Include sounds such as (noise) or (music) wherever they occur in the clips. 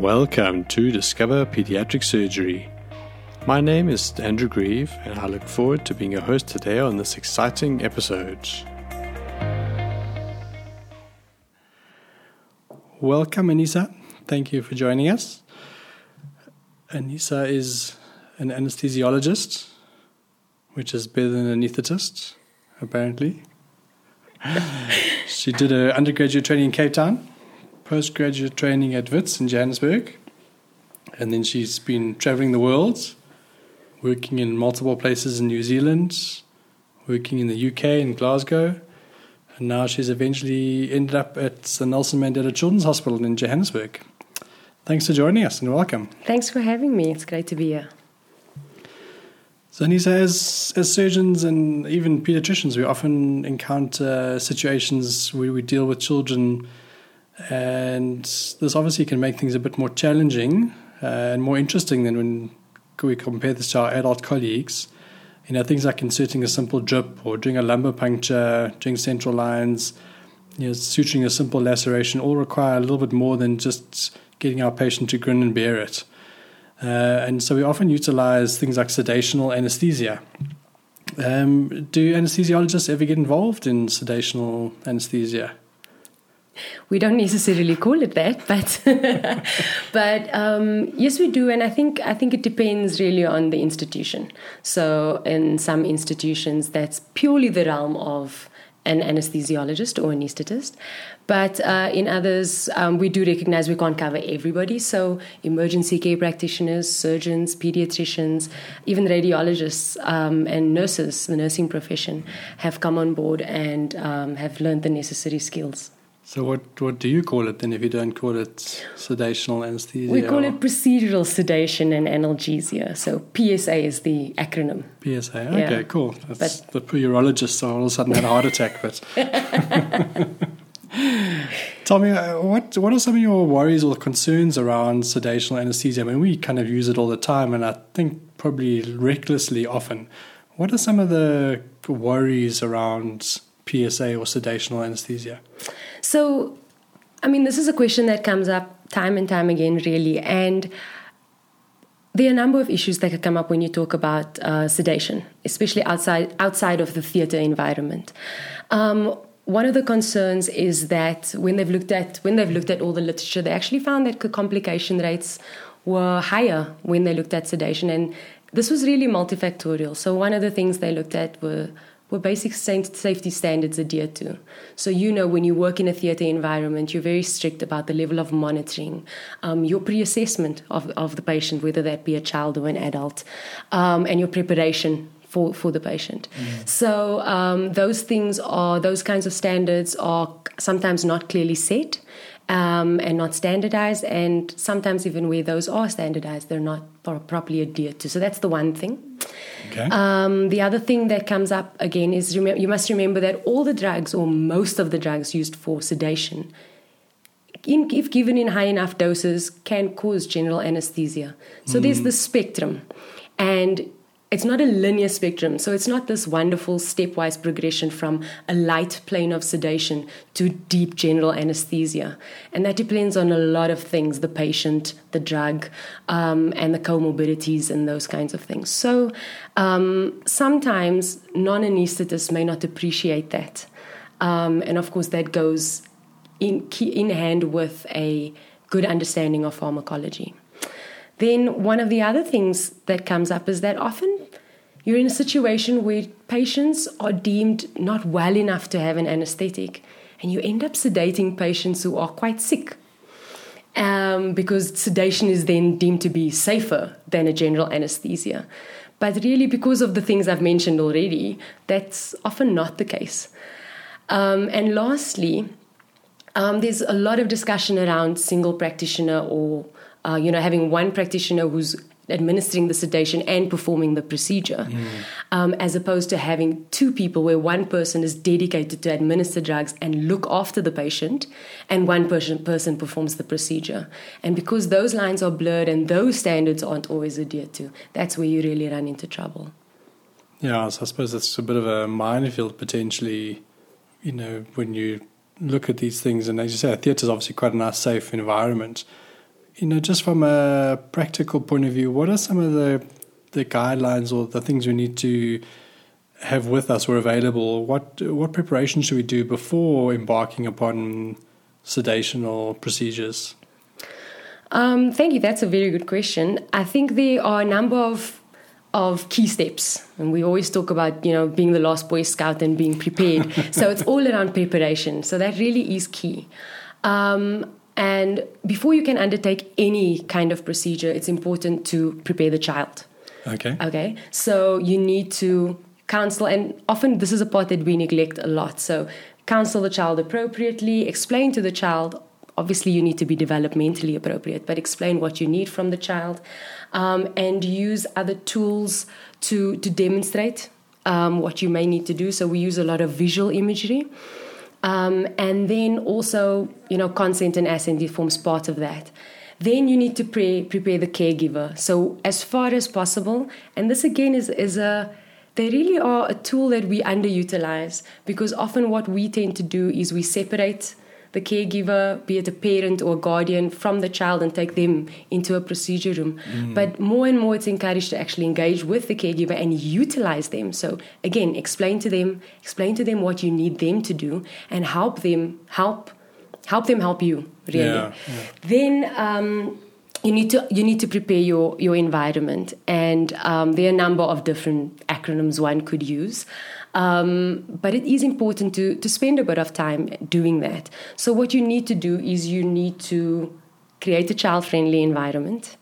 Welcome to Discover Pediatric Surgery. My name is Andrew Grieve, and I look forward to being your host today on this exciting episode. Welcome, Anissa. Thank you for joining us. Anissa is an anesthesiologist, which is better than an anesthetist, apparently. (laughs) she did her undergraduate training in Cape Town, postgraduate training at Wits in Johannesburg, and then she's been traveling the world, working in multiple places in New Zealand, working in the UK in Glasgow, and now she's eventually ended up at the Nelson Mandela Children's Hospital in Johannesburg. Thanks for joining us and welcome. Thanks for having me. It's great to be here. So, Anissa, as, as surgeons and even pediatricians, we often encounter situations where we deal with children, and this obviously can make things a bit more challenging uh, and more interesting than when we compare this to our adult colleagues. You know, things like inserting a simple drip or doing a lumbar puncture, doing central lines, you know, suturing a simple laceration all require a little bit more than just getting our patient to grin and bear it. Uh, and so we often utilize things like sedational anesthesia. Um, do anesthesiologists ever get involved in sedational anesthesia? We don't necessarily call it that, but (laughs) but um, yes, we do, and I think I think it depends really on the institution. So in some institutions, that's purely the realm of an anesthesiologist or anesthetist. But uh, in others, um, we do recognize we can't cover everybody. So, emergency care practitioners, surgeons, pediatricians, even radiologists um, and nurses, the nursing profession, have come on board and um, have learned the necessary skills. So what what do you call it then if you don't call it sedational anesthesia? We call it procedural sedation and analgesia. So PSA is the acronym. PSA. Okay, yeah. cool. That's but, the urologists all of a sudden had a heart attack. But (laughs) tell me, uh, what what are some of your worries or concerns around sedational anesthesia? I mean, we kind of use it all the time, and I think probably recklessly often. What are some of the worries around PSA or sedational anesthesia? So, I mean, this is a question that comes up time and time again, really. And there are a number of issues that come up when you talk about uh, sedation, especially outside outside of the theatre environment. Um, one of the concerns is that when they've looked at when they've looked at all the literature, they actually found that complication rates were higher when they looked at sedation, and this was really multifactorial. So one of the things they looked at were were basic safety standards adhered to. So, you know, when you work in a theatre environment, you're very strict about the level of monitoring, um, your pre assessment of, of the patient, whether that be a child or an adult, um, and your preparation for, for the patient. Mm. So, um, those things are, those kinds of standards are sometimes not clearly set. Um, and not standardized, and sometimes even where those are standardized, they're not properly adhered to. So that's the one thing. Okay. Um, the other thing that comes up again is you must remember that all the drugs, or most of the drugs used for sedation, in, if given in high enough doses, can cause general anesthesia. So mm. there's the spectrum. And it's not a linear spectrum. So it's not this wonderful stepwise progression from a light plane of sedation to deep general anesthesia. And that depends on a lot of things the patient, the drug, um, and the comorbidities and those kinds of things. So um, sometimes non anesthetists may not appreciate that. Um, and of course, that goes in, in hand with a good understanding of pharmacology. Then, one of the other things that comes up is that often you're in a situation where patients are deemed not well enough to have an anesthetic, and you end up sedating patients who are quite sick. Um, because sedation is then deemed to be safer than a general anesthesia. But really, because of the things I've mentioned already, that's often not the case. Um, and lastly, um, there's a lot of discussion around single practitioner or uh, you know, having one practitioner who's administering the sedation and performing the procedure, mm. um, as opposed to having two people where one person is dedicated to administer drugs and look after the patient, and one person, person performs the procedure. And because those lines are blurred and those standards aren't always adhered to, that's where you really run into trouble. Yeah, so I suppose it's a bit of a minefield potentially, you know, when you look at these things. And as you say, a theatre is obviously quite a nice, safe environment you know, just from a practical point of view, what are some of the the guidelines or the things we need to have with us or available? What what preparation should we do before embarking upon sedation or procedures? Um, thank you. That's a very good question. I think there are a number of of key steps, and we always talk about you know being the last Boy Scout and being prepared. (laughs) so it's all around preparation. So that really is key. Um, and before you can undertake any kind of procedure, it's important to prepare the child. Okay. Okay. So you need to counsel, and often this is a part that we neglect a lot. So counsel the child appropriately, explain to the child. Obviously, you need to be developmentally appropriate, but explain what you need from the child, um, and use other tools to to demonstrate um, what you may need to do. So we use a lot of visual imagery. Um, and then also, you know, consent and assent forms part of that. Then you need to pre- prepare the caregiver. So as far as possible, and this again is, is a, they really are a tool that we underutilize because often what we tend to do is we separate the caregiver, be it a parent or a guardian, from the child and take them into a procedure room. Mm. But more and more, it's encouraged to actually engage with the caregiver and utilize them. So again, explain to them, explain to them what you need them to do, and help them help help them help you. Really. Yeah, yeah. Then. Um, you need to you need to prepare your your environment, and um, there are a number of different acronyms one could use. Um, but it is important to, to spend a bit of time doing that. So, what you need to do is you need to create a child friendly environment.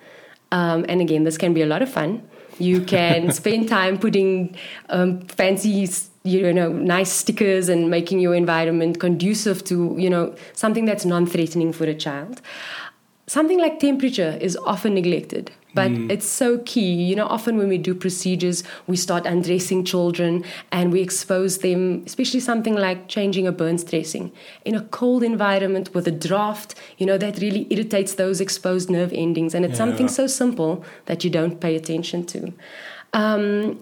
Um, and again, this can be a lot of fun. You can (laughs) spend time putting um, fancy, you know, nice stickers and making your environment conducive to, you know, something that's non threatening for a child something like temperature is often neglected but mm. it's so key you know often when we do procedures we start undressing children and we expose them especially something like changing a burns dressing in a cold environment with a draft you know that really irritates those exposed nerve endings and it's yeah. something so simple that you don't pay attention to um,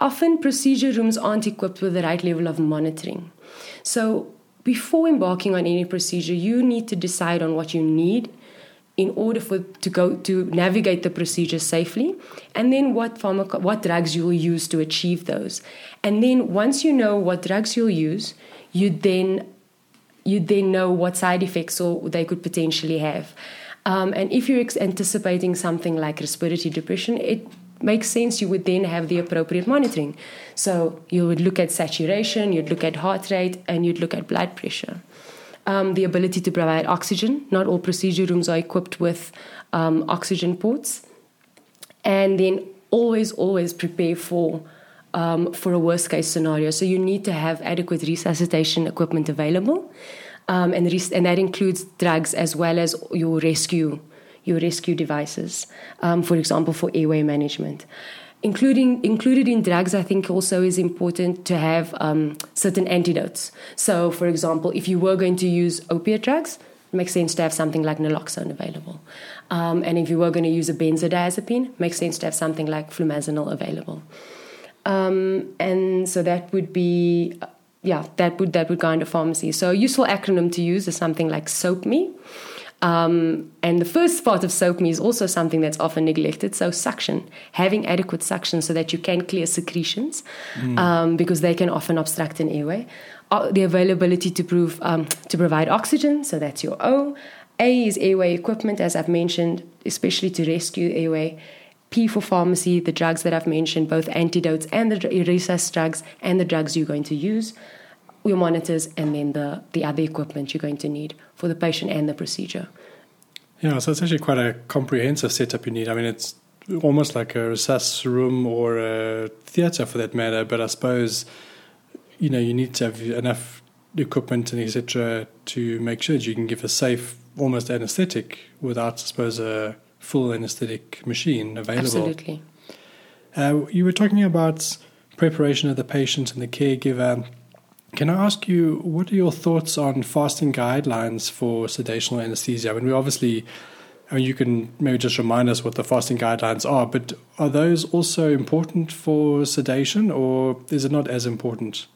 often procedure rooms aren't equipped with the right level of monitoring so before embarking on any procedure you need to decide on what you need in order for to go to navigate the procedure safely. And then what pharmaco- what drugs you will use to achieve those. And then once you know what drugs you'll use you then you then know what side effects or they could potentially have. Um, and if you're anticipating something like respiratory depression it makes sense you would then have the appropriate monitoring. So you would look at saturation you'd look at heart rate and you'd look at blood pressure um, the ability to provide oxygen. Not all procedure rooms are equipped with um, oxygen ports. And then always, always prepare for um, for a worst case scenario. So you need to have adequate resuscitation equipment available, um, and res- and that includes drugs as well as your rescue your rescue devices. Um, for example, for airway management including included in drugs, I think also is important to have um, certain antidotes. So, for example, if you were going to use opiate drugs, it makes sense to have something like naloxone available. Um, and if you were going to use a benzodiazepine, it makes sense to have something like flumazenil available. Um, and so that would be, yeah, that would that would go into pharmacy. So a useful acronym to use is something like SOAPME. Um, and the first part of SOAPME is also something that's often neglected. So, suction, having adequate suction so that you can clear secretions mm. um, because they can often obstruct an airway. Uh, the availability to, prove, um, to provide oxygen, so that's your O. A is airway equipment, as I've mentioned, especially to rescue airway. P for pharmacy, the drugs that I've mentioned, both antidotes and the resus drugs, and the drugs you're going to use your monitors, and then the, the other equipment you're going to need for the patient and the procedure. Yeah, so it's actually quite a comprehensive setup you need. I mean, it's almost like a resus room or a theatre for that matter, but I suppose, you know, you need to have enough equipment and etc. to make sure that you can give a safe, almost anesthetic without, I suppose, a full anesthetic machine available. Absolutely. Uh, you were talking about preparation of the patient and the caregiver. Can I ask you, what are your thoughts on fasting guidelines for sedational anesthesia? I mean, we obviously, I mean, you can maybe just remind us what the fasting guidelines are, but are those also important for sedation or is it not as important?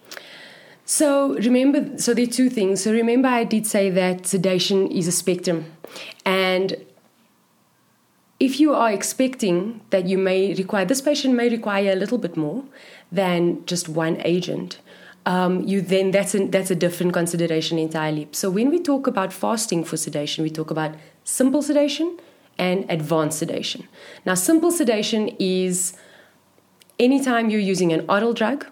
So remember, so there are two things. So remember, I did say that sedation is a spectrum, and if you are expecting that you may require, this patient may require a little bit more than just one agent, um, you then that's a, that's a different consideration entirely. So when we talk about fasting for sedation, we talk about simple sedation and advanced sedation. Now, simple sedation is anytime you're using an oral drug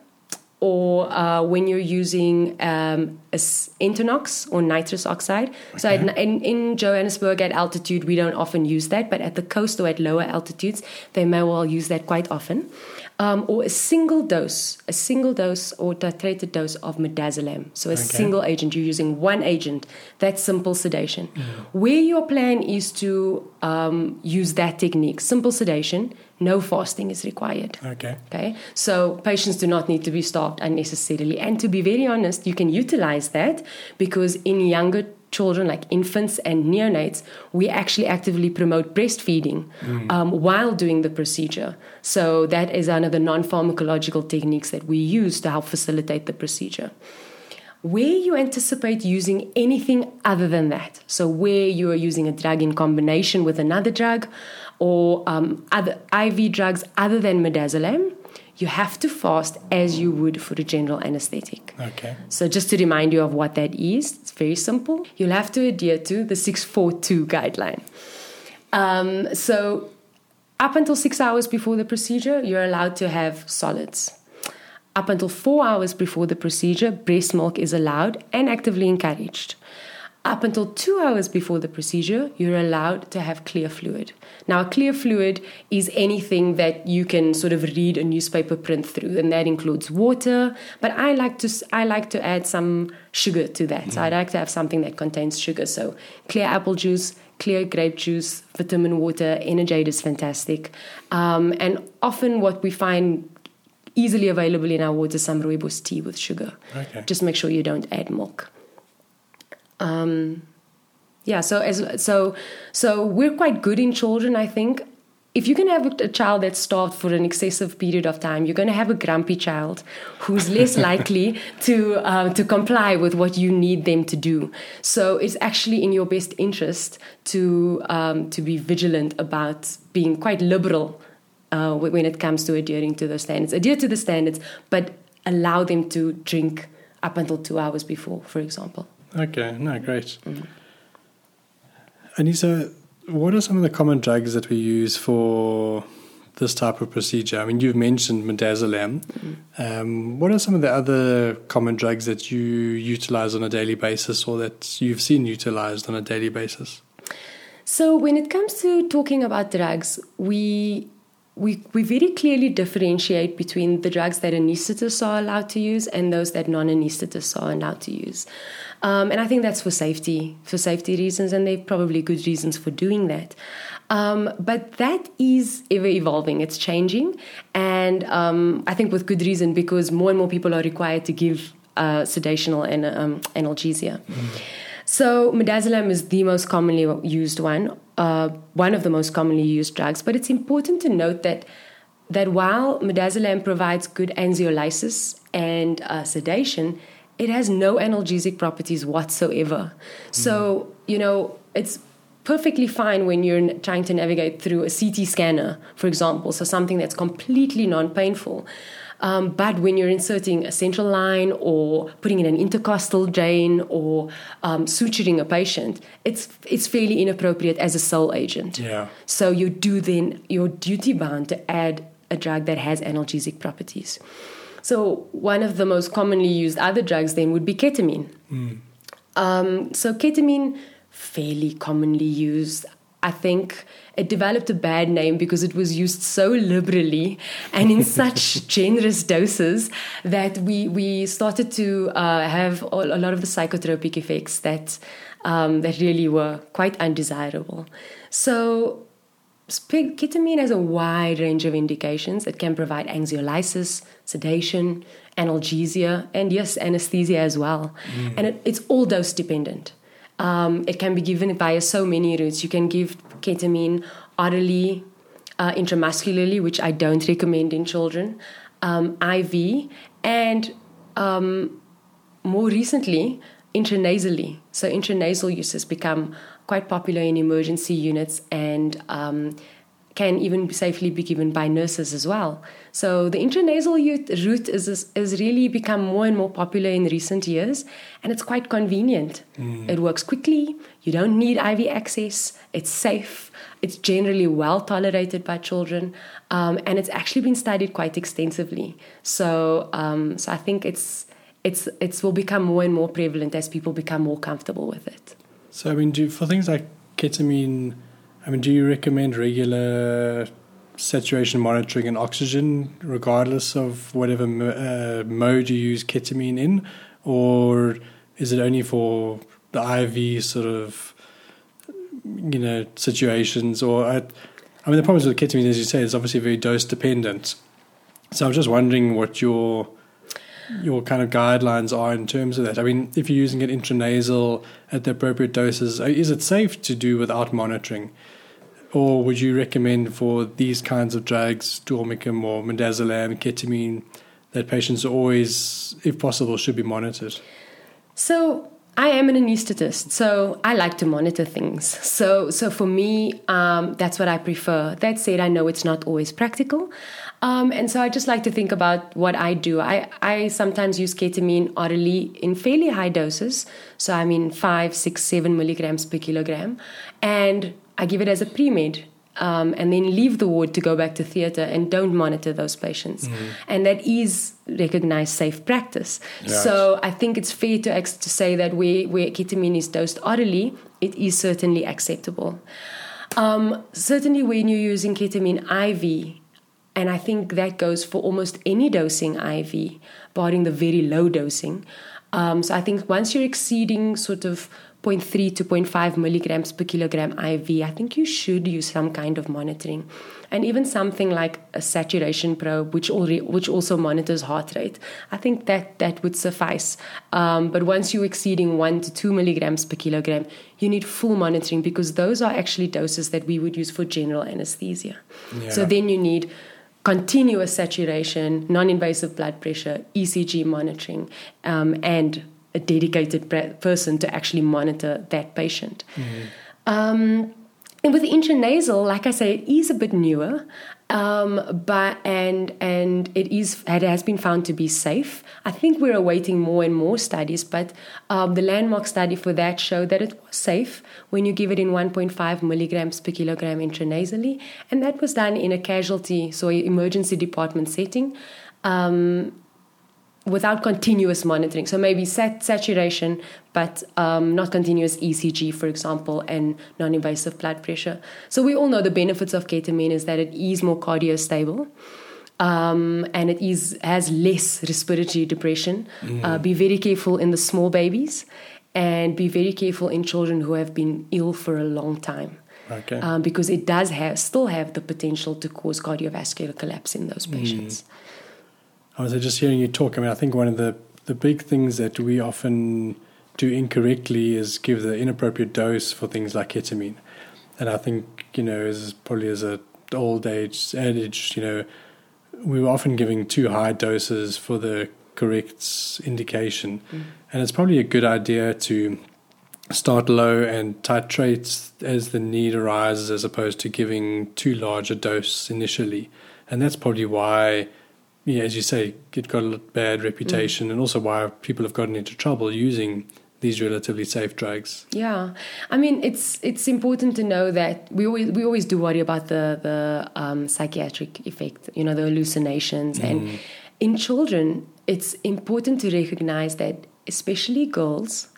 or uh, when you're using um, Entonox or nitrous oxide. Okay. So at, in, in Johannesburg at altitude, we don't often use that, but at the coast or at lower altitudes, they may well use that quite often um, or a single dose, a single dose or titrated dose of midazolam. So a okay. single agent, you're using one agent. That's simple sedation. Where your plan is to um, use that technique, simple sedation, no fasting is required. Okay. Okay. So patients do not need to be starved unnecessarily. And to be very honest, you can utilize that because in younger children, like infants and neonates, we actually actively promote breastfeeding mm. um, while doing the procedure. So that is another non pharmacological techniques that we use to help facilitate the procedure. Where you anticipate using anything other than that, so where you are using a drug in combination with another drug or um, other IV drugs other than midazolam, you have to fast as you would for the general anesthetic. Okay. So just to remind you of what that is, it's very simple. You'll have to adhere to the 642 guideline. Um, so up until six hours before the procedure, you're allowed to have solids. Up until four hours before the procedure, breast milk is allowed and actively encouraged. Up until two hours before the procedure, you're allowed to have clear fluid. Now, clear fluid is anything that you can sort of read a newspaper print through, and that includes water. But I like to I like to add some sugar to that. Mm. So I like to have something that contains sugar. So clear apple juice, clear grape juice, vitamin water, Energade is fantastic. Um, and often what we find easily available in our water is some rooibos tea with sugar. Okay. Just make sure you don't add milk. Um, yeah, so as so so we're quite good in children, I think. If you can have a child that's starved for an excessive period of time, you're going to have a grumpy child who's less (laughs) likely to uh, to comply with what you need them to do. So it's actually in your best interest to um, to be vigilant about being quite liberal uh, when it comes to adhering to the standards. Adhere to the standards, but allow them to drink up until two hours before, for example. Okay, no, great. Anissa, what are some of the common drugs that we use for this type of procedure? I mean, you've mentioned midazolam. Mm-hmm. Um, what are some of the other common drugs that you utilize on a daily basis or that you've seen utilized on a daily basis? So, when it comes to talking about drugs, we we, we very clearly differentiate between the drugs that anesthetists are allowed to use and those that non anesthetists are allowed to use. Um, and I think that's for safety, for safety reasons, and they're probably good reasons for doing that. Um, but that is ever evolving, it's changing, and um, I think with good reason because more and more people are required to give uh, sedational and um, analgesia. So, midazolam is the most commonly used one, uh, one of the most commonly used drugs, but it's important to note that that while midazolam provides good anxiolysis and uh, sedation, it has no analgesic properties whatsoever. Mm. So, you know, it's perfectly fine when you're trying to navigate through a CT scanner, for example, so something that's completely non painful. Um, but when you're inserting a central line or putting in an intercostal drain or um, suturing a patient, it's it's fairly inappropriate as a sole agent. Yeah. So you do then you're duty bound to add a drug that has analgesic properties. So one of the most commonly used other drugs then would be ketamine. Mm. Um, so ketamine, fairly commonly used. I think it developed a bad name because it was used so liberally and in (laughs) such generous doses that we we started to uh, have a lot of the psychotropic effects that um, that really were quite undesirable. So ketamine has a wide range of indications. It can provide anxiolysis, sedation, analgesia, and yes, anesthesia as well. Mm. And it, it's all dose dependent. Um, it can be given via so many routes. You can give ketamine orally, uh, intramuscularly, which I don't recommend in children, um, IV, and um, more recently, intranasally. So intranasal use has become quite popular in emergency units and um, can even safely be given by nurses as well. So the intranasal route is, is, is really become more and more popular in recent years, and it's quite convenient. Mm. It works quickly. You don't need IV access. It's safe. It's generally well tolerated by children, um, and it's actually been studied quite extensively. So, um, so I think it's it's it's will become more and more prevalent as people become more comfortable with it. So, I mean, do for things like ketamine I mean, do you recommend regular saturation monitoring and oxygen, regardless of whatever uh, mode you use ketamine in, or is it only for the IV sort of you know situations? Or I, I mean, the problem with ketamine, as you say, is obviously very dose dependent. So I'm just wondering what your your kind of guidelines are in terms of that. I mean, if you're using it intranasal at the appropriate doses, is it safe to do without monitoring? or would you recommend for these kinds of drugs, dormicum or midazolam, ketamine, that patients always, if possible, should be monitored? So I am an anesthetist, so I like to monitor things. So, so for me, um, that's what I prefer. That said, I know it's not always practical, um, and so I just like to think about what I do. I I sometimes use ketamine orally in fairly high doses, so I mean five, six, seven milligrams per kilogram, and I give it as a pre med. Um, and then leave the ward to go back to theatre and don't monitor those patients. Mm-hmm. And that is recognized safe practice. Yes. So I think it's fair to, ex- to say that where, where ketamine is dosed orally, it is certainly acceptable. Um, certainly, when you're using ketamine IV, and I think that goes for almost any dosing IV, barring the very low dosing. Um, so I think once you're exceeding sort of 0.3 to 0.5 milligrams per kilogram IV, I think you should use some kind of monitoring. And even something like a saturation probe, which, already, which also monitors heart rate, I think that, that would suffice. Um, but once you're exceeding 1 to 2 milligrams per kilogram, you need full monitoring because those are actually doses that we would use for general anesthesia. Yeah. So then you need continuous saturation, non invasive blood pressure, ECG monitoring, um, and a dedicated person to actually monitor that patient. Mm-hmm. Um, and with intranasal, like I say, it is a bit newer, um, but and and it is it has been found to be safe. I think we're awaiting more and more studies, but um, the landmark study for that showed that it was safe when you give it in 1.5 milligrams per kilogram intranasally, and that was done in a casualty, so emergency department setting. Um, without continuous monitoring. So maybe sat- saturation, but um, not continuous ECG, for example, and non-invasive blood pressure. So we all know the benefits of ketamine is that it is more cardio stable. Um, and it is has less respiratory depression. Mm. Uh, be very careful in the small babies, and be very careful in children who have been ill for a long time. Okay. Um, because it does have still have the potential to cause cardiovascular collapse in those patients. Mm. I was just hearing you talk. I mean, I think one of the, the big things that we often do incorrectly is give the inappropriate dose for things like ketamine. And I think, you know, as probably as a old age adage, you know, we were often giving too high doses for the correct indication. Mm. And it's probably a good idea to start low and titrate as the need arises as opposed to giving too large a dose initially. And that's probably why yeah, as you say, it got a bad reputation, mm. and also why people have gotten into trouble using these relatively safe drugs. Yeah, I mean, it's it's important to know that we always we always do worry about the the um, psychiatric effect, you know, the hallucinations, mm. and in children, it's important to recognize that, especially girls,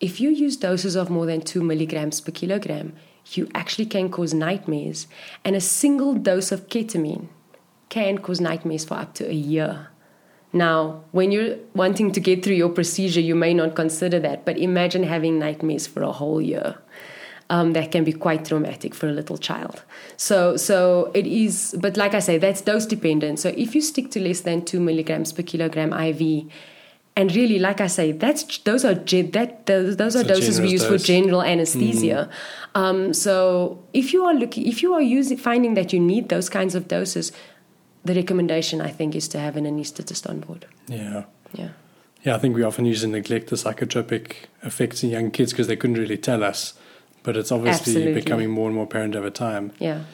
if you use doses of more than two milligrams per kilogram, you actually can cause nightmares, and a single dose of ketamine can cause nightmares for up to a year. Now, when you're wanting to get through your procedure, you may not consider that, but imagine having nightmares for a whole year. Um, that can be quite traumatic for a little child. So, so it is, but like I say, that's dose dependent. So if you stick to less than two milligrams per kilogram IV, and really, like I say, that's those are that those, those are doses we use dose. for general anesthesia. Mm. Um, so if you are looking, if you are using finding that you need those kinds of doses, the recommendation I think is to have an anaesthetist on board. Yeah. Yeah. Yeah, I think we often use and neglect the psychotropic effects in young kids because they couldn't really tell us, but it's obviously Absolutely. becoming more and more apparent over time. Yeah.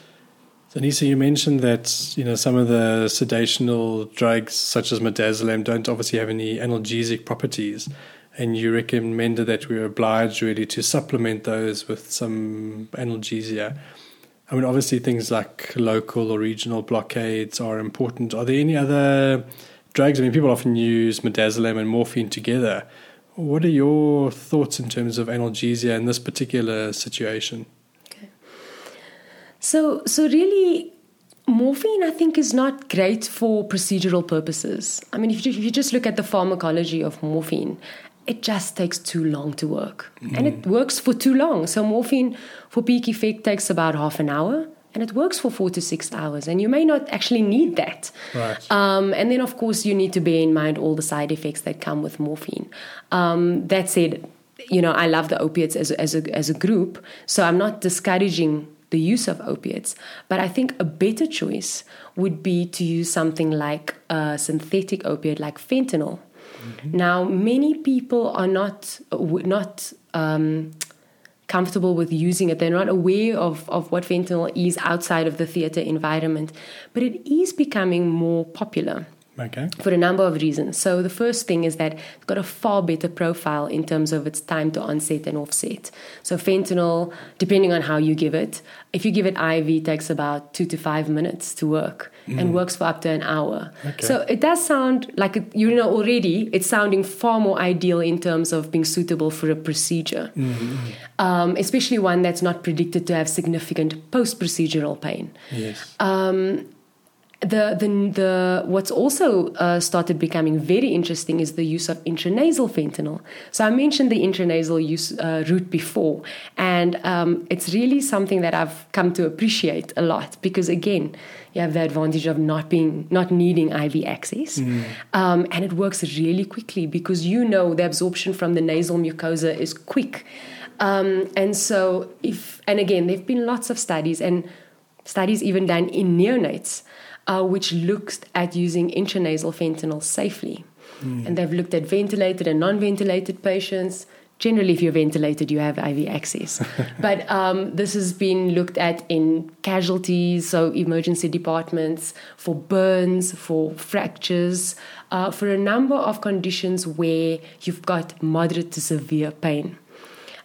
Denisa, you mentioned that you know some of the sedational drugs, such as midazolam, don't obviously have any analgesic properties, and you recommended that we're obliged really to supplement those with some analgesia. I mean, obviously, things like local or regional blockades are important. Are there any other drugs? I mean, people often use midazolam and morphine together. What are your thoughts in terms of analgesia in this particular situation? Okay. So, so really, morphine I think is not great for procedural purposes. I mean, if you, if you just look at the pharmacology of morphine, it just takes too long to work. Mm. And it works for too long. So, morphine for peak effect takes about half an hour and it works for four to six hours. And you may not actually need that. Right. Um, and then, of course, you need to bear in mind all the side effects that come with morphine. Um, that said, you know, I love the opiates as, as, a, as a group. So, I'm not discouraging the use of opiates. But I think a better choice would be to use something like a synthetic opiate like fentanyl Mm-hmm. Now, many people are not not um, comfortable with using it. They're not aware of, of what fentanyl is outside of the theater environment, but it is becoming more popular. Okay. For a number of reasons. So the first thing is that it's got a far better profile in terms of its time to onset and offset. So fentanyl, depending on how you give it, if you give it IV, it takes about two to five minutes to work mm. and works for up to an hour. Okay. So it does sound like you know already it's sounding far more ideal in terms of being suitable for a procedure, mm-hmm. um, especially one that's not predicted to have significant post-procedural pain. Yes. Um, the, the, the, what's also uh, started becoming very interesting is the use of intranasal fentanyl. So I mentioned the intranasal use uh, route before, and um, it's really something that I've come to appreciate a lot because again, you have the advantage of not being not needing IV access, mm. um, and it works really quickly because you know the absorption from the nasal mucosa is quick, um, and so if and again, there've been lots of studies and studies even done in neonates uh, which looks at using intranasal fentanyl safely. Mm. And they've looked at ventilated and non ventilated patients. Generally, if you're ventilated, you have IV access. (laughs) but um, this has been looked at in casualties, so emergency departments, for burns, for fractures, uh, for a number of conditions where you've got moderate to severe pain.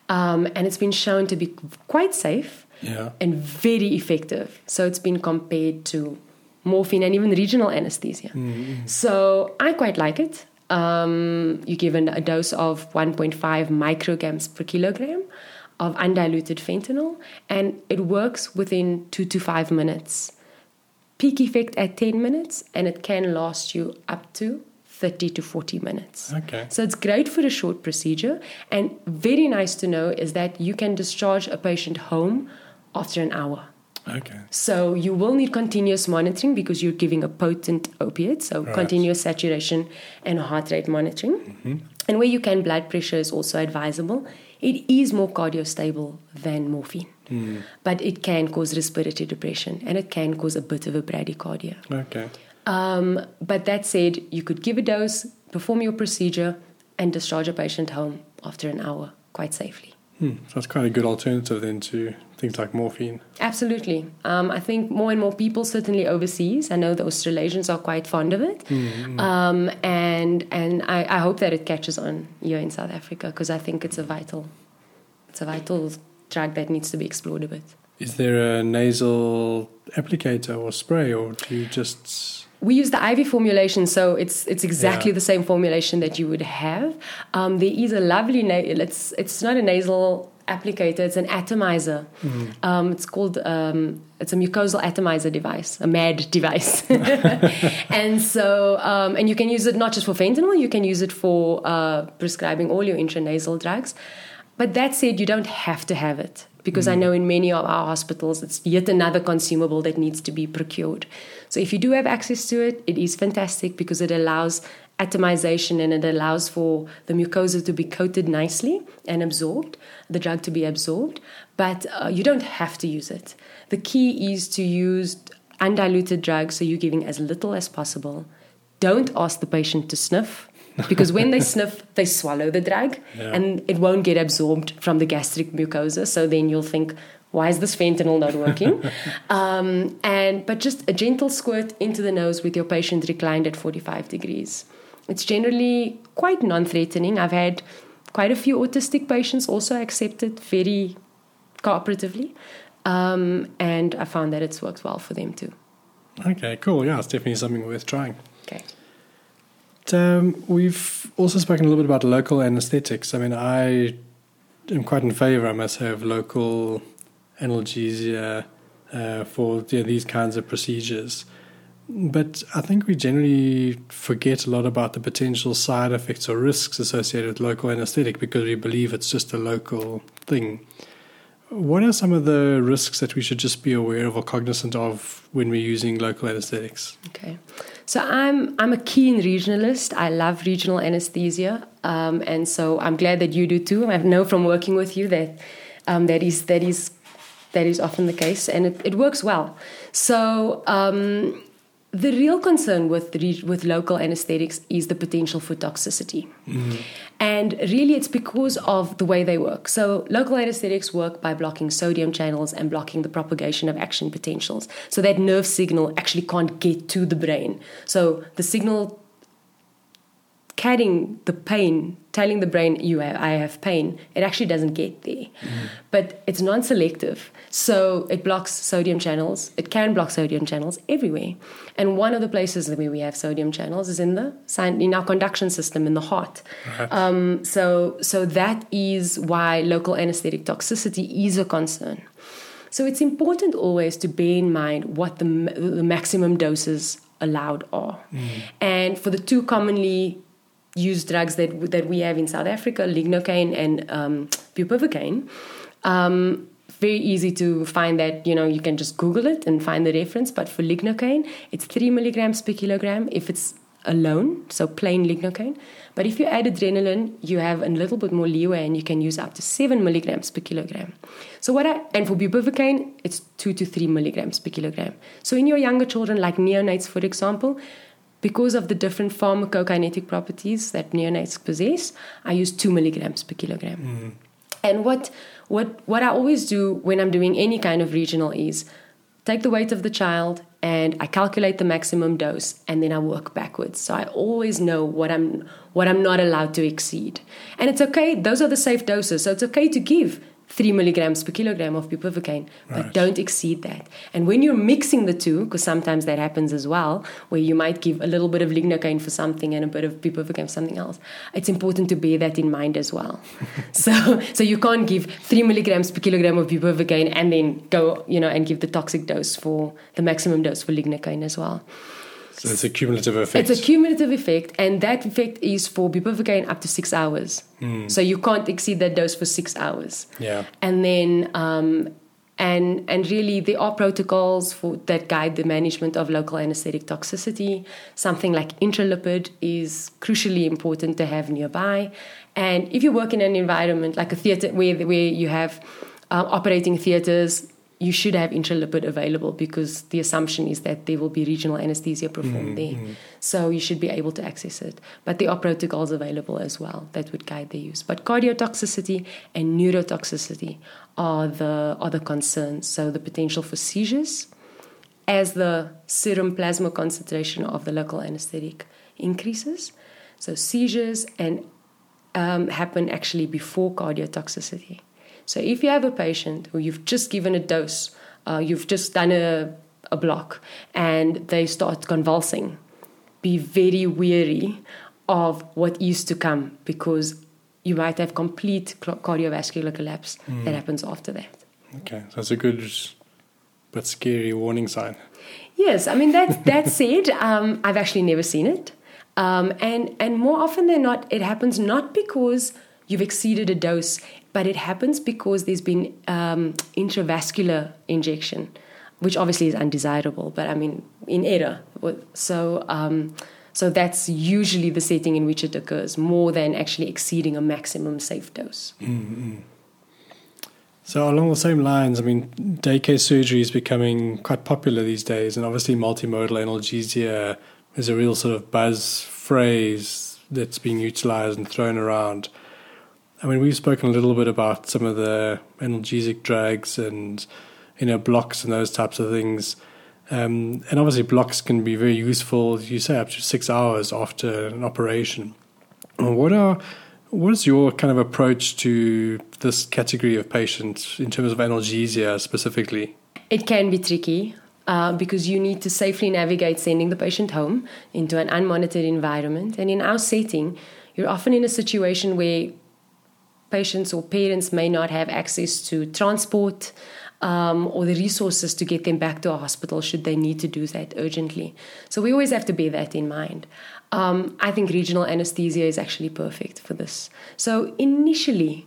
Um, and it's been shown to be quite safe yeah. and very effective. So it's been compared to morphine and even regional anesthesia. Mm-hmm. So I quite like it. Um, you give an a dose of 1.5 micrograms per kilogram of undiluted fentanyl, and it works within two to five minutes. Peak effect at 10 minutes, and it can last you up to 30 to 40 minutes. Okay. So it's great for a short procedure, and very nice to know is that you can discharge a patient home after an hour. Okay. So you will need continuous monitoring because you're giving a potent opiate, so right. continuous saturation and heart rate monitoring. Mm-hmm. And where you can, blood pressure is also advisable. It is more cardiostable than morphine, mm. but it can cause respiratory depression and it can cause a bit of a bradycardia. Okay. Um, but that said, you could give a dose, perform your procedure, and discharge a patient home after an hour quite safely. Hmm. So that's quite a good alternative then to things like morphine. Absolutely. Um, I think more and more people, certainly overseas, I know the Australasians are quite fond of it. Mm-hmm. Um, and and I, I, hope that it catches on here in South Africa because I think it's a vital, it's a vital drug that needs to be explored a bit. Is there a nasal applicator or spray, or do you just we use the IV formulation, so it's it's exactly yeah. the same formulation that you would have. Um, there is a lovely na- it's it's not a nasal applicator; it's an atomizer. Mm. Um, it's called um, it's a mucosal atomizer device, a MAD device, (laughs) and so um, and you can use it not just for fentanyl, you can use it for uh, prescribing all your intranasal drugs. But that said, you don't have to have it because mm. I know in many of our hospitals it's yet another consumable that needs to be procured. So if you do have access to it, it is fantastic because it allows atomization and it allows for the mucosa to be coated nicely and absorbed, the drug to be absorbed, but uh, you don't have to use it. The key is to use undiluted drugs, so you're giving as little as possible. Don't ask the patient to sniff (laughs) because when they sniff, they swallow the drug yeah. and it won't get absorbed from the gastric mucosa. So then you'll think, why is this fentanyl not working? (laughs) um, and but just a gentle squirt into the nose with your patient reclined at 45 degrees. It's generally quite non-threatening. I've had quite a few autistic patients also accept it very cooperatively, um, and I found that it's worked well for them too. Okay, cool. Yeah, it's definitely something worth trying. Okay. Um, we've also spoken a little bit about local anesthetics. I mean, I am quite in favor, I must say, of local analgesia uh, for you know, these kinds of procedures. But I think we generally forget a lot about the potential side effects or risks associated with local anesthetic because we believe it's just a local thing. What are some of the risks that we should just be aware of or cognizant of when we're using local anesthetics? Okay, so I'm I'm a keen regionalist. I love regional anesthesia, um, and so I'm glad that you do too. I know from working with you that um, that is that is that is often the case, and it, it works well. So. Um, the real concern with with local anesthetics is the potential for toxicity. Mm-hmm. And really, it's because of the way they work. So, local anesthetics work by blocking sodium channels and blocking the propagation of action potentials. So, that nerve signal actually can't get to the brain. So, the signal carrying the pain, telling the brain you have, I have pain, it actually doesn't get there. Mm. But it's non-selective, so it blocks sodium channels. It can block sodium channels everywhere, and one of the places where we have sodium channels is in the in our conduction system in the heart. Um, so so that is why local anesthetic toxicity is a concern. So it's important always to bear in mind what the, the maximum doses allowed are. Mm. And for the two commonly used drugs that that we have in South Africa, lignocaine and um, bupivacaine. Um, very easy to find that you know you can just Google it and find the reference. But for lignocaine, it's three milligrams per kilogram if it's alone, so plain lignocaine. But if you add adrenaline, you have a little bit more leeway and you can use up to seven milligrams per kilogram. So what I and for bupivacaine, it's two to three milligrams per kilogram. So in your younger children, like neonates, for example, because of the different pharmacokinetic properties that neonates possess, I use two milligrams per kilogram. Mm. And what what what I always do when I'm doing any kind of regional is take the weight of the child and I calculate the maximum dose and then I work backwards. So I always know what I'm what I'm not allowed to exceed. And it's okay, those are the safe doses. So it's okay to give three milligrams per kilogram of bupivacaine, but right. don't exceed that. And when you're mixing the two, because sometimes that happens as well, where you might give a little bit of lignocaine for something and a bit of bupivacaine for something else, it's important to bear that in mind as well. (laughs) so, so you can't give three milligrams per kilogram of bupivacaine and then go, you know, and give the toxic dose for the maximum dose for lignocaine as well. So it's a cumulative effect. It's a cumulative effect, and that effect is for bupivacaine up to six hours. Mm. So you can't exceed that dose for six hours. Yeah. And then, um, and and really, there are protocols for that guide the management of local anesthetic toxicity. Something like intralipid is crucially important to have nearby. And if you work in an environment like a theater where where you have uh, operating theaters you should have intralipid available because the assumption is that there will be regional anesthesia performed mm-hmm. there. So you should be able to access it. But there are protocols available as well that would guide the use. But cardiotoxicity and neurotoxicity are the are the concerns. So the potential for seizures as the serum plasma concentration of the local anesthetic increases. So seizures and um, happen actually before cardiotoxicity. So if you have a patient who you've just given a dose, uh, you've just done a, a block, and they start convulsing, be very wary of what is to come because you might have complete cardiovascular collapse mm. that happens after that. Okay, so it's a good but scary warning sign. Yes, I mean that that said, (laughs) um, I've actually never seen it, um, and and more often than not, it happens not because you've exceeded a dose but it happens because there's been um, intravascular injection, which obviously is undesirable. But I mean, in error. So, um, so that's usually the setting in which it occurs, more than actually exceeding a maximum safe dose. Mm-hmm. So, along the same lines, I mean, day daycare surgery is becoming quite popular these days, and obviously, multimodal analgesia is a real sort of buzz phrase that's being utilized and thrown around. I mean, we've spoken a little bit about some of the analgesic drugs and you know blocks and those types of things. Um, and obviously, blocks can be very useful. You say up to six hours after an operation. What are what is your kind of approach to this category of patients in terms of analgesia specifically? It can be tricky. Uh, because you need to safely navigate sending the patient home into an unmonitored environment. And in our setting, you're often in a situation where patients or parents may not have access to transport um, or the resources to get them back to a hospital should they need to do that urgently. So we always have to bear that in mind. Um, I think regional anesthesia is actually perfect for this. So initially,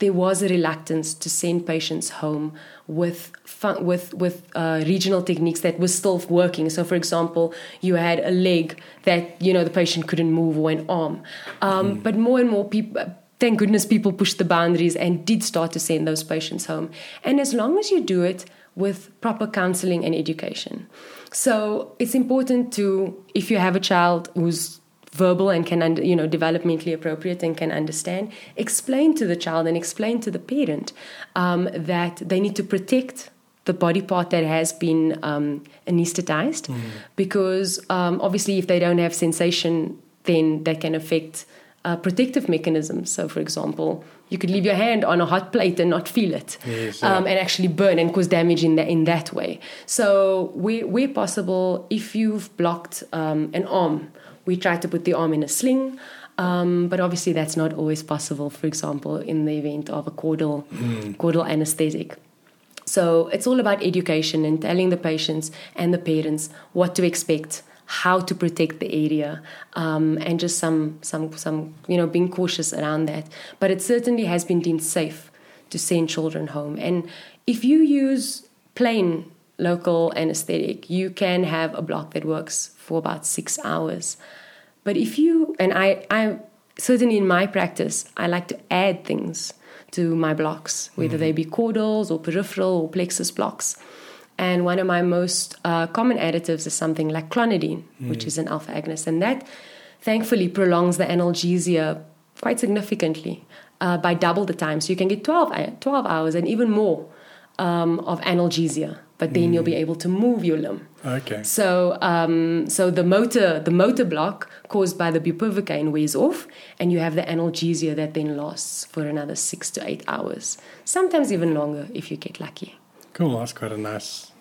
there was a reluctance to send patients home with with with uh, regional techniques that were still working. So, for example, you had a leg that you know the patient couldn't move or an arm, um, mm. but more and more people thank goodness people pushed the boundaries and did start to send those patients home. And as long as you do it with proper counseling and education. So it's important to, if you have a child who's verbal and can under, you know developmentally appropriate and can understand explain to the child and explain to the parent um, that they need to protect the body part that has been um, anesthetized mm. because um, obviously if they don't have sensation then that can affect uh, protective mechanisms. So, for example, you could leave your hand on a hot plate and not feel it, yes, yeah. um, and actually burn and cause damage in, the, in that way. So, where, where possible, if you've blocked um, an arm, we try to put the arm in a sling. Um, but obviously, that's not always possible. For example, in the event of a caudal mm. caudal anesthetic. So it's all about education and telling the patients and the parents what to expect how to protect the area um, and just some some some you know being cautious around that. But it certainly has been deemed safe to send children home. And if you use plain local anesthetic you can have a block that works for about six hours. But if you and i i certainly in my practice i like to add things to my blocks whether mm-hmm. they be caudals or peripheral or plexus blocks and one of my most uh, common additives is something like clonidine, mm. which is an alpha agonist. And that thankfully prolongs the analgesia quite significantly uh, by double the time. So you can get 12, uh, 12 hours and even more um, of analgesia. But then mm. you'll be able to move your limb. Okay. So, um, so the motor, the motor block caused by the bupivacaine wears off, and you have the analgesia that then lasts for another six to eight hours, sometimes even longer if you get lucky. Cool. That's quite a nice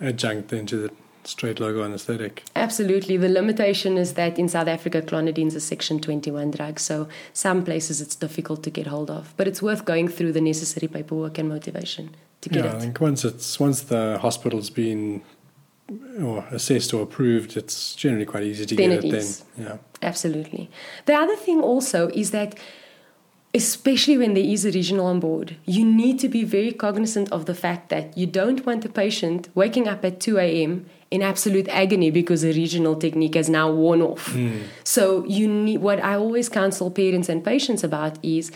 adjunct into the straight local anesthetic. Absolutely. The limitation is that in South Africa, clonidine is a Section 21 drug, so some places it's difficult to get hold of. But it's worth going through the necessary paperwork and motivation to get yeah, it. I think once it's once the hospital's been or assessed or approved, it's generally quite easy to then get it. it. Then, yeah, absolutely. The other thing also is that especially when there is a regional on board, you need to be very cognizant of the fact that you don't want the patient waking up at 2 a.m. in absolute agony because a regional technique has now worn off. Mm. So you need what I always counsel parents and patients about is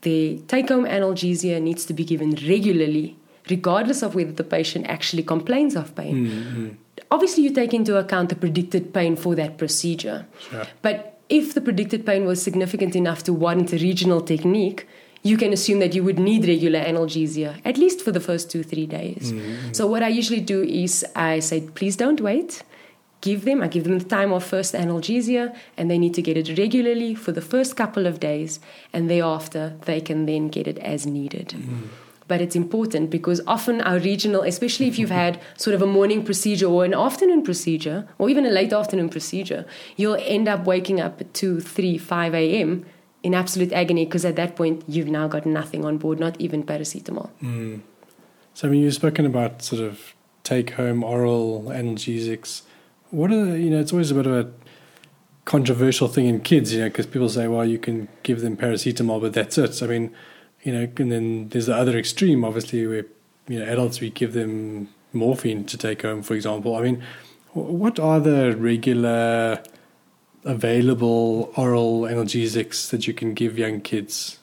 the take-home analgesia needs to be given regularly, regardless of whether the patient actually complains of pain. Mm-hmm. Obviously, you take into account the predicted pain for that procedure, sure. but if the predicted pain was significant enough to warrant a regional technique, you can assume that you would need regular analgesia, at least for the first two, three days. Mm-hmm. So, what I usually do is I say, please don't wait. Give them, I give them the time of first analgesia, and they need to get it regularly for the first couple of days, and thereafter they can then get it as needed. Mm-hmm but it's important because often our regional, especially if you've had sort of a morning procedure or an afternoon procedure or even a late afternoon procedure, you'll end up waking up at 2, 3, 5 a.m. in absolute agony because at that point you've now got nothing on board, not even paracetamol. Mm. So, I mean, you've spoken about sort of take home oral analgesics. What are, you know, it's always a bit of a controversial thing in kids, you know, because people say, well, you can give them paracetamol, but that's it. I mean, you know, and then there's the other extreme, obviously, where you know adults we give them morphine to take home, for example. I mean, what are the regular available oral analgesics that you can give young kids?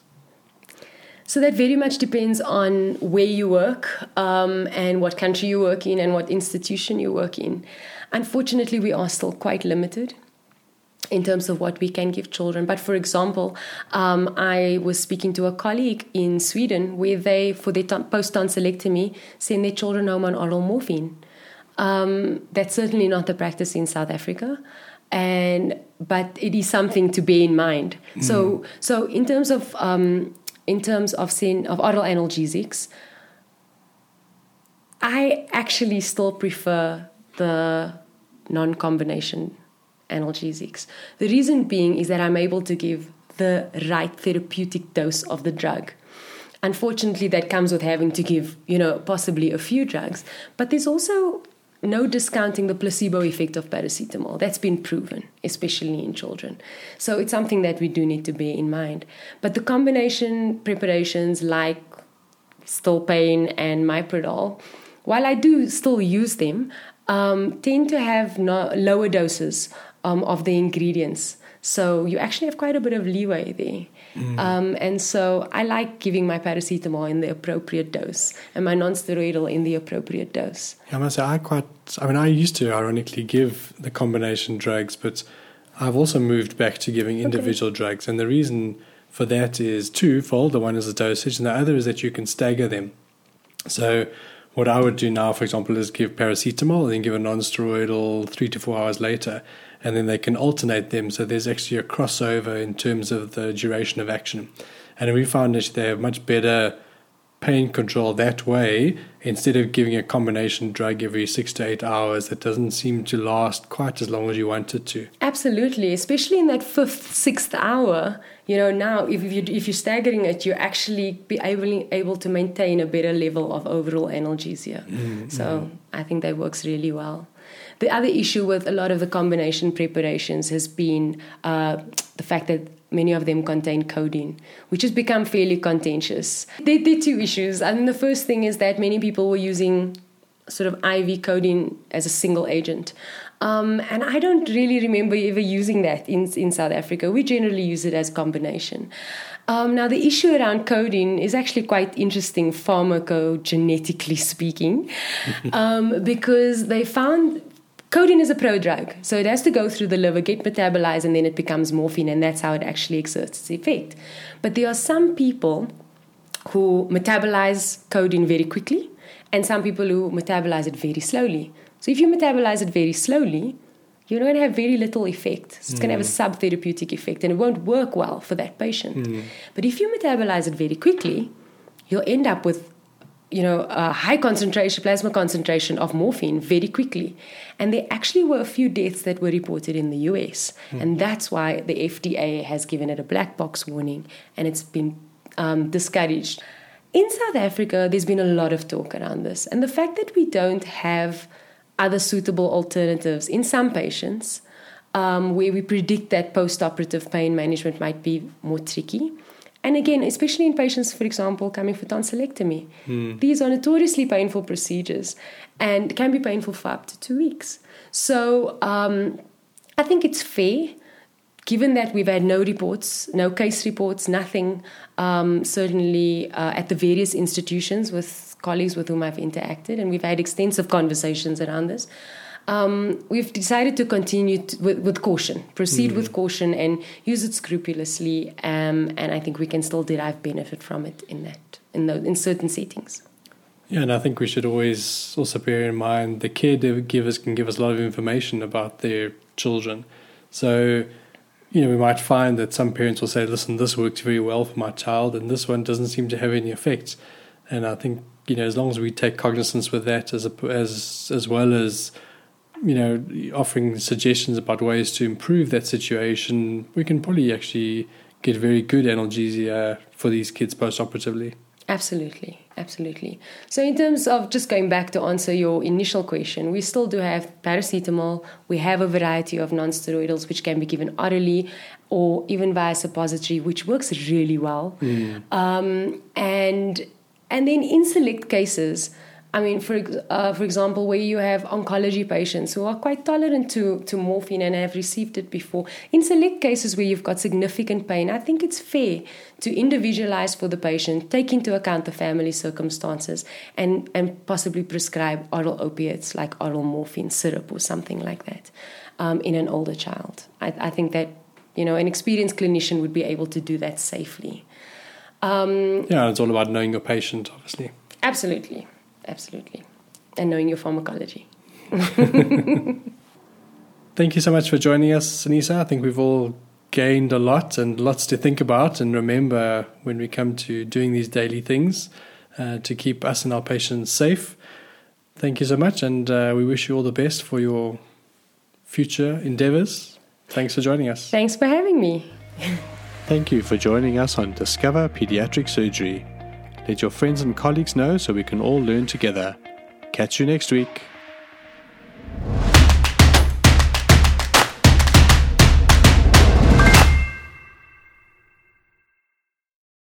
So that very much depends on where you work um, and what country you work in and what institution you work in. Unfortunately, we are still quite limited in terms of what we can give children. But for example, um, I was speaking to a colleague in Sweden where they, for their t- post tonsillectomy, send their children home on oral morphine. Um, that's certainly not the practice in South Africa. And but it is something to bear in mind. Mm. So so in terms of um, in terms of sin of oral analgesics, I actually still prefer the non-combination analgesics. The reason being is that I'm able to give the right therapeutic dose of the drug. Unfortunately, that comes with having to give, you know, possibly a few drugs. But there's also no discounting the placebo effect of paracetamol. That's been proven, especially in children. So it's something that we do need to bear in mind. But the combination preparations like Stilpane and Myprodol, while I do still use them, um, tend to have no, lower doses um, of the ingredients. So you actually have quite a bit of leeway there. Mm. Um, and so I like giving my paracetamol in the appropriate dose and my non-steroidal in the appropriate dose. Yeah, I must say I quite. I mean, I used to ironically give the combination drugs, but I've also moved back to giving individual okay. drugs, and the reason for that is twofold. The one is the dosage, and the other is that you can stagger them. So what I would do now, for example, is give paracetamol and then give a non-steroidal three to four hours later, and then they can alternate them. So there's actually a crossover in terms of the duration of action. And we found that they have much better pain control that way instead of giving a combination drug every six to eight hours that doesn't seem to last quite as long as you want it to. Absolutely, especially in that fifth, sixth hour. You know, now if you if you're staggering it, you actually be able able to maintain a better level of overall analgesia. Mm-hmm. So I think that works really well. The other issue with a lot of the combination preparations has been uh, the fact that many of them contain codeine, which has become fairly contentious. There, there are two issues. I mean, the first thing is that many people were using sort of IV codeine as a single agent. Um, and I don't really remember ever using that in, in South Africa. We generally use it as combination. Um, now, the issue around codeine is actually quite interesting, pharmacogenetically speaking, (laughs) um, because they found Codeine is a prodrug, so it has to go through the liver, get metabolized, and then it becomes morphine, and that's how it actually exerts its effect. But there are some people who metabolize codeine very quickly, and some people who metabolize it very slowly. So if you metabolize it very slowly, you're going to have very little effect. It's mm. going to have a hmm. subtherapeutic effect, and it won't work well for that patient. Mm. But if you metabolize it very quickly, you'll end up with you know, a high concentration, plasma concentration of morphine very quickly. And there actually were a few deaths that were reported in the US. Mm. And that's why the FDA has given it a black box warning and it's been um, discouraged. In South Africa, there's been a lot of talk around this. And the fact that we don't have other suitable alternatives in some patients, um, where we predict that post operative pain management might be more tricky and again, especially in patients, for example, coming for tonsillectomy, mm. these are notoriously painful procedures and can be painful for up to two weeks. So um, I think it's fair, given that we've had no reports, no case reports, nothing, um, certainly uh, at the various institutions with colleagues with whom I've interacted, and we've had extensive conversations around this um, we've decided to continue to, with, with, caution, proceed mm. with caution, and use it scrupulously. Um, and I think we can still derive benefit from it in that in the, in certain settings. Yeah, and I think we should always also bear in mind the caregivers can give us a lot of information about their children. So, you know, we might find that some parents will say, "Listen, this works very well for my child, and this one doesn't seem to have any effects." And I think you know, as long as we take cognizance with that, as a, as as well as you know, offering suggestions about ways to improve that situation, we can probably actually get very good analgesia for these kids post-operatively. Absolutely, absolutely. So, in terms of just going back to answer your initial question, we still do have paracetamol. We have a variety of non-steroidals which can be given orally or even via suppository, which works really well. Mm. Um, and and then in select cases, I mean, for uh, for example, where you have oncology patients who are quite tolerant to, to morphine and have received it before, in select cases where you've got significant pain, I think it's fair to individualize for the patient, take into account the family circumstances, and, and possibly prescribe oral opiates like oral morphine syrup or something like that. um, in an older child. I, I, think that you know an experienced clinician would be able to do that safely. Um, yeah, it's all about knowing your patient, obviously. Absolutely, absolutely, and knowing your pharmacology. (laughs) Thank you so much for joining us, Sanisa. I think we've all gained a lot and lots to think about and remember when we come to doing these daily things uh, to keep us and our patients safe. Thank you so much, and uh, we wish you all the best for your future endeavors. Thanks for joining us. Thanks for having me. (laughs) Thank you for joining us on Discover Pediatric Surgery. Let your friends and colleagues know so we can all learn together. Catch you next week.